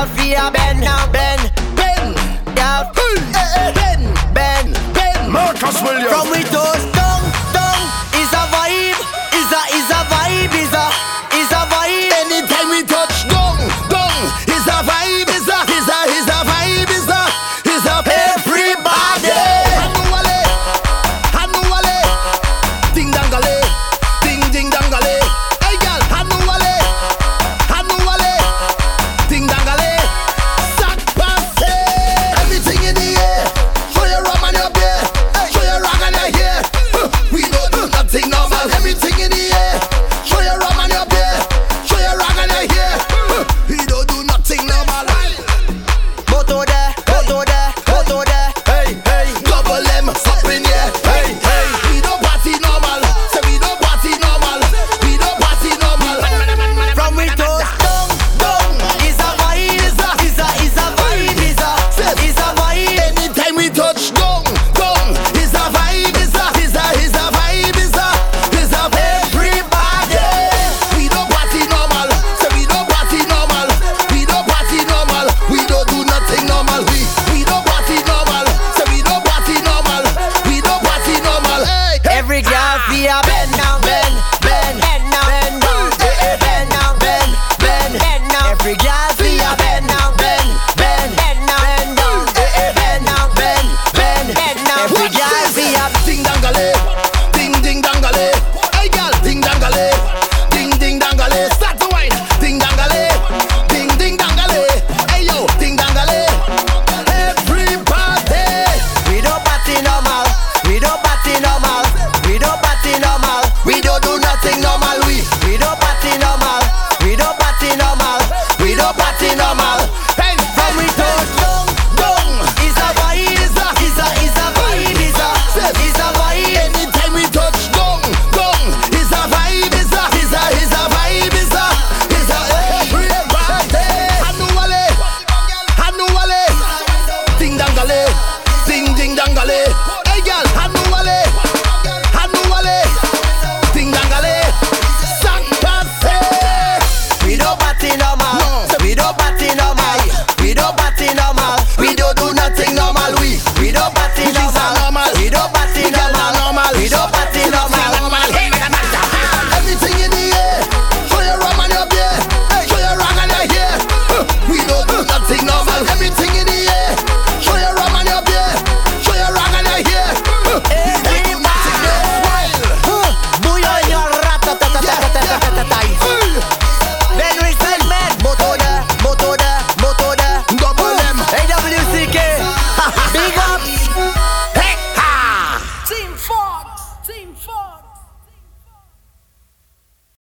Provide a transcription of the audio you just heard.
girl fear Ben now Ben Ben Girl eh, eh, Ben Ben Ben. Marcus Williams. From we toast Ding ding dangale. Hey girl, I know